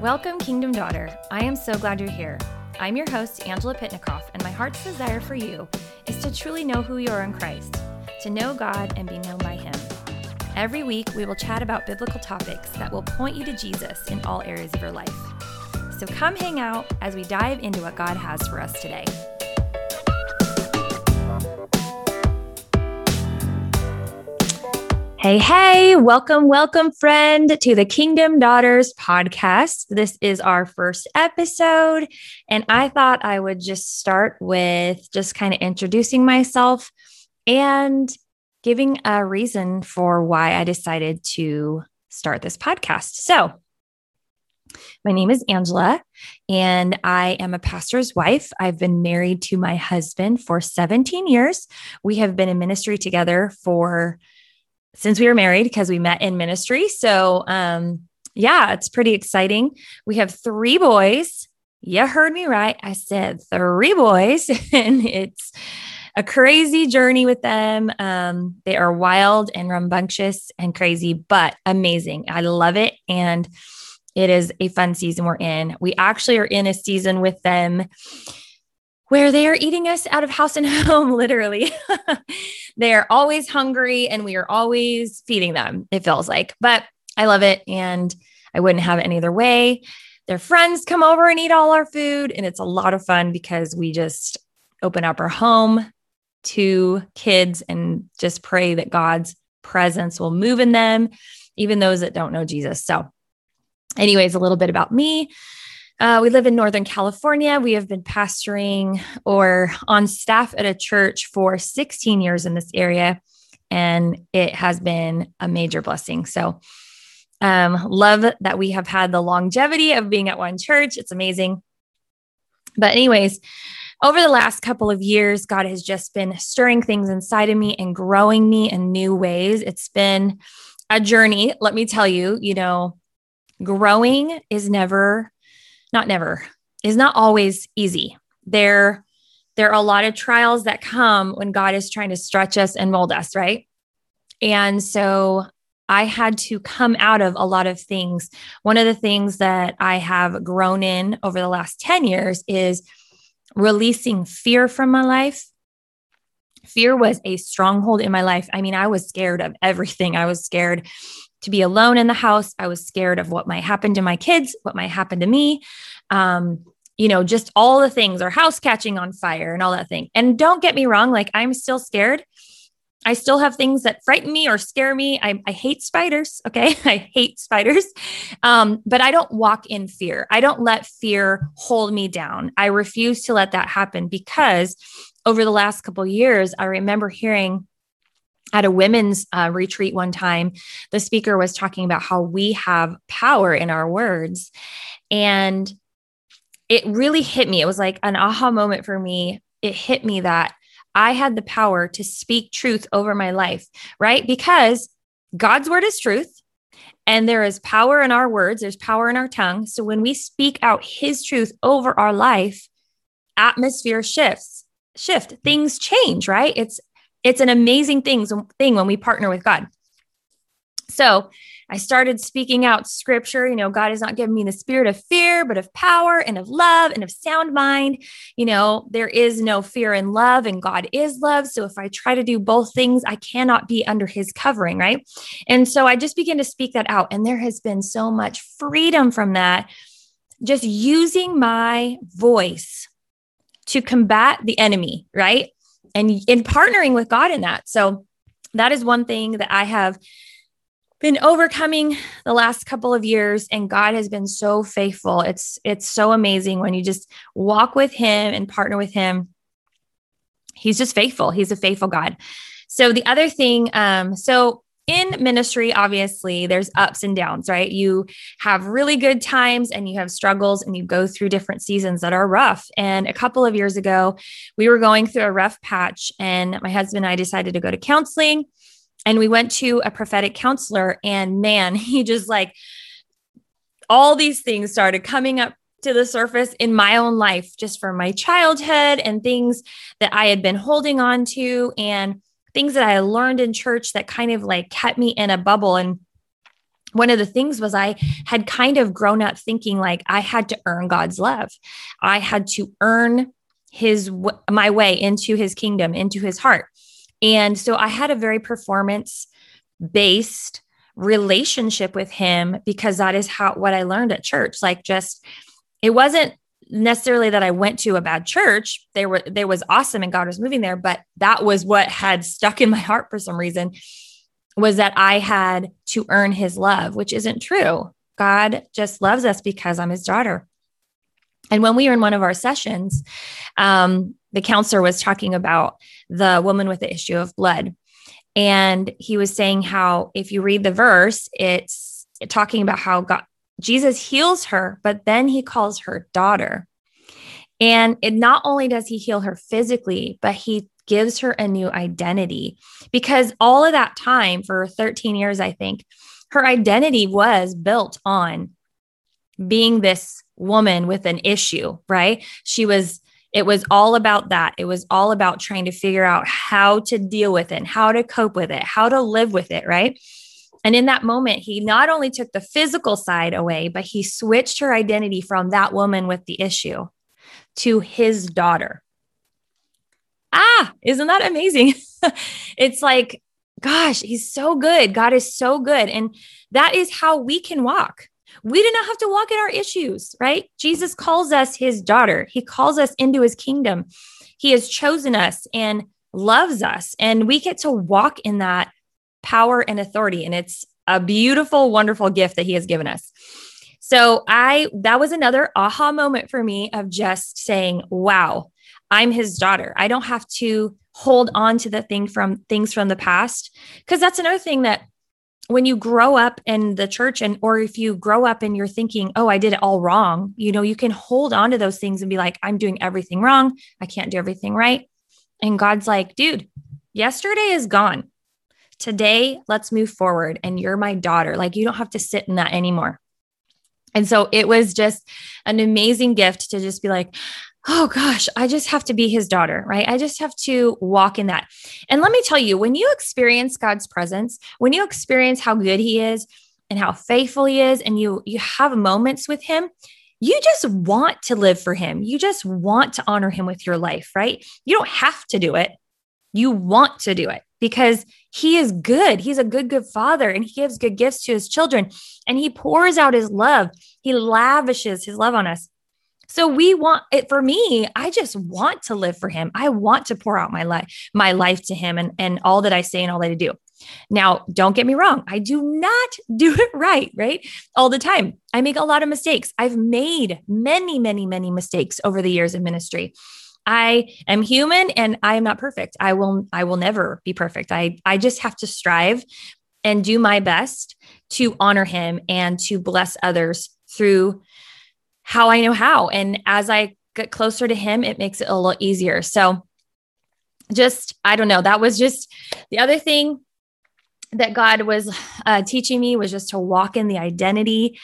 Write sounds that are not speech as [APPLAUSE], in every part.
Welcome, Kingdom Daughter. I am so glad you're here. I'm your host, Angela Pitnikoff, and my heart's desire for you is to truly know who you are in Christ, to know God and be known by Him. Every week, we will chat about biblical topics that will point you to Jesus in all areas of your life. So come hang out as we dive into what God has for us today. Hey, hey, welcome, welcome, friend, to the Kingdom Daughters podcast. This is our first episode, and I thought I would just start with just kind of introducing myself and giving a reason for why I decided to start this podcast. So, my name is Angela, and I am a pastor's wife. I've been married to my husband for 17 years. We have been in ministry together for since we were married because we met in ministry. So, um, yeah, it's pretty exciting. We have three boys. You heard me right. I said three boys, [LAUGHS] and it's a crazy journey with them. Um, they are wild and rambunctious and crazy, but amazing. I love it. And it is a fun season we're in. We actually are in a season with them where they are eating us out of house and [LAUGHS] home, literally. [LAUGHS] they are always hungry and we are always feeding them, it feels like. But I love it and I wouldn't have it any other way. Their friends come over and eat all our food. And it's a lot of fun because we just open up our home to kids and just pray that God's presence will move in them, even those that don't know Jesus. So, anyways, a little bit about me. Uh, we live in Northern California. We have been pastoring or on staff at a church for 16 years in this area, and it has been a major blessing. So, um, love that we have had the longevity of being at one church. It's amazing. But, anyways, over the last couple of years, God has just been stirring things inside of me and growing me in new ways. It's been a journey. Let me tell you, you know, growing is never not never, is not always easy. There, there are a lot of trials that come when God is trying to stretch us and mold us, right? And so I had to come out of a lot of things. One of the things that I have grown in over the last 10 years is releasing fear from my life. Fear was a stronghold in my life. I mean, I was scared of everything. I was scared to be alone in the house. I was scared of what might happen to my kids, what might happen to me. Um, you know, just all the things, our house catching on fire and all that thing. And don't get me wrong, like I'm still scared. I still have things that frighten me or scare me. I, I hate spiders. Okay. [LAUGHS] I hate spiders. Um, but I don't walk in fear. I don't let fear hold me down. I refuse to let that happen because over the last couple years, I remember hearing at a women's uh, retreat one time, the speaker was talking about how we have power in our words. And it really hit me. It was like an aha moment for me. It hit me that I had the power to speak truth over my life, right? Because God's word is truth. And there is power in our words, there's power in our tongue. So when we speak out his truth over our life, atmosphere shifts, shift, things change, right? It's it's an amazing thing, thing when we partner with God. So I started speaking out scripture. You know, God has not given me the spirit of fear, but of power and of love and of sound mind. You know, there is no fear in love, and God is love. So if I try to do both things, I cannot be under his covering, right? And so I just began to speak that out. And there has been so much freedom from that. Just using my voice to combat the enemy, right? And in partnering with God in that. So that is one thing that I have been overcoming the last couple of years and God has been so faithful. It's it's so amazing when you just walk with him and partner with him. He's just faithful. He's a faithful God. So the other thing um so in ministry, obviously, there's ups and downs, right? You have really good times and you have struggles and you go through different seasons that are rough. And a couple of years ago, we were going through a rough patch, and my husband and I decided to go to counseling. And we went to a prophetic counselor, and man, [LAUGHS] he just like all these things started coming up to the surface in my own life, just from my childhood and things that I had been holding on to. And things that I learned in church that kind of like kept me in a bubble. And one of the things was I had kind of grown up thinking like I had to earn God's love. I had to earn his my way into his kingdom, into his heart. And so I had a very performance based relationship with him because that is how what I learned at church. Like just it wasn't necessarily that I went to a bad church. They were they was awesome and God was moving there, but that was what had stuck in my heart for some reason was that I had to earn his love, which isn't true. God just loves us because I'm his daughter. And when we were in one of our sessions, um, the counselor was talking about the woman with the issue of blood. And he was saying how, if you read the verse, it's talking about how God, Jesus heals her, but then he calls her daughter. And it not only does he heal her physically, but he gives her a new identity because all of that time for 13 years, I think, her identity was built on being this woman with an issue, right? She was, it was all about that. It was all about trying to figure out how to deal with it, how to cope with it, how to live with it, right? And in that moment, he not only took the physical side away, but he switched her identity from that woman with the issue to his daughter ah, isn't that amazing? [LAUGHS] it's like, gosh, he's so good. God is so good. And that is how we can walk. We do not have to walk in our issues, right? Jesus calls us his daughter. He calls us into his kingdom. He has chosen us and loves us. And we get to walk in that power and authority. And it's a beautiful, wonderful gift that he has given us. So I that was another aha moment for me of just saying, wow, I'm his daughter. I don't have to hold on to the thing from things from the past. Cause that's another thing that when you grow up in the church and or if you grow up and you're thinking, oh, I did it all wrong, you know, you can hold on to those things and be like, I'm doing everything wrong. I can't do everything right. And God's like, dude, yesterday is gone. Today, let's move forward. And you're my daughter. Like, you don't have to sit in that anymore. And so it was just an amazing gift to just be like, oh gosh, I just have to be his daughter, right? I just have to walk in that. And let me tell you, when you experience God's presence, when you experience how good he is and how faithful he is and you you have moments with him, you just want to live for him. You just want to honor him with your life, right? You don't have to do it. You want to do it because he is good. He's a good, good father and he gives good gifts to his children and he pours out his love. He lavishes his love on us. So we want it for me. I just want to live for him. I want to pour out my life, my life to him and, and all that I say and all that I do. Now, don't get me wrong. I do not [LAUGHS] do it right, right? All the time. I make a lot of mistakes. I've made many, many, many mistakes over the years of ministry. I am human and I am not perfect. I will I will never be perfect. I I just have to strive and do my best to honor him and to bless others through how I know how. And as I get closer to him, it makes it a little easier. So just, I don't know, that was just the other thing that God was uh, teaching me was just to walk in the identity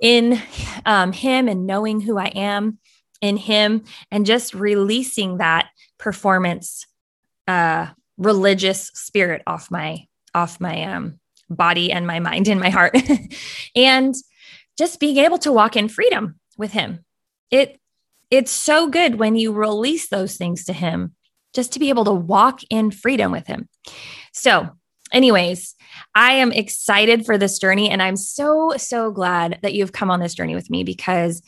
in um, Him and knowing who I am in Him and just releasing that performance uh, religious spirit off my off my um, body and my mind and my heart, [LAUGHS] and just being able to walk in freedom with him. It it's so good when you release those things to him just to be able to walk in freedom with him. So, anyways, I am excited for this journey and I'm so so glad that you've come on this journey with me because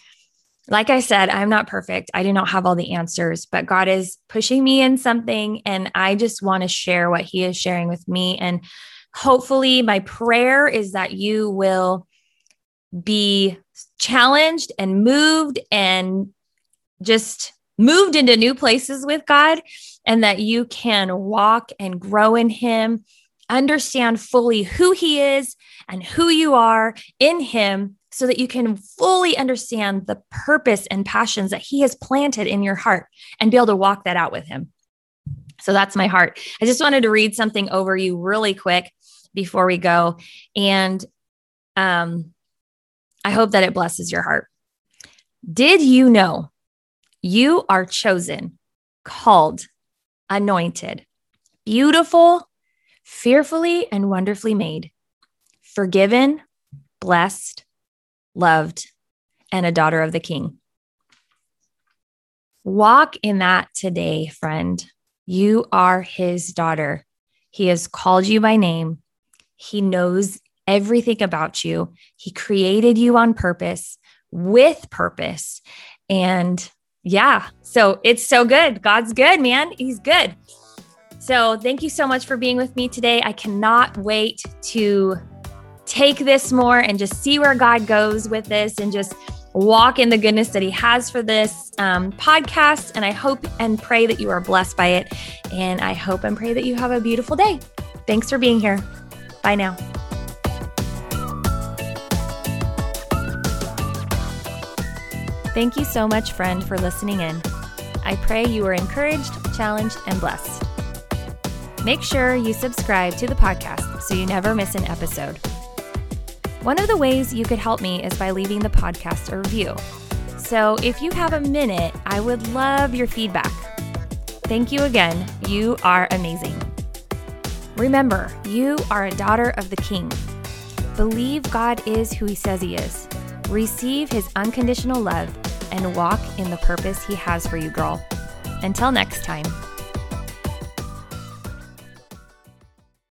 like I said, I'm not perfect. I do not have all the answers, but God is pushing me in something and I just want to share what he is sharing with me and hopefully my prayer is that you will be challenged and moved and just moved into new places with God, and that you can walk and grow in Him, understand fully who He is and who you are in Him, so that you can fully understand the purpose and passions that He has planted in your heart and be able to walk that out with Him. So that's my heart. I just wanted to read something over you really quick before we go. And um, I hope that it blesses your heart. Did you know you are chosen, called, anointed, beautiful, fearfully and wonderfully made, forgiven, blessed, loved, and a daughter of the King. Walk in that today, friend. You are his daughter. He has called you by name. He knows everything about you. He created you on purpose, with purpose. And yeah, so it's so good. God's good, man. He's good. So thank you so much for being with me today. I cannot wait to take this more and just see where God goes with this and just walk in the goodness that He has for this um, podcast. And I hope and pray that you are blessed by it. And I hope and pray that you have a beautiful day. Thanks for being here. Bye now. Thank you so much, friend, for listening in. I pray you are encouraged, challenged, and blessed. Make sure you subscribe to the podcast so you never miss an episode. One of the ways you could help me is by leaving the podcast a review. So if you have a minute, I would love your feedback. Thank you again. You are amazing. Remember, you are a daughter of the King. Believe God is who He says He is. Receive His unconditional love and walk in the purpose He has for you, girl. Until next time.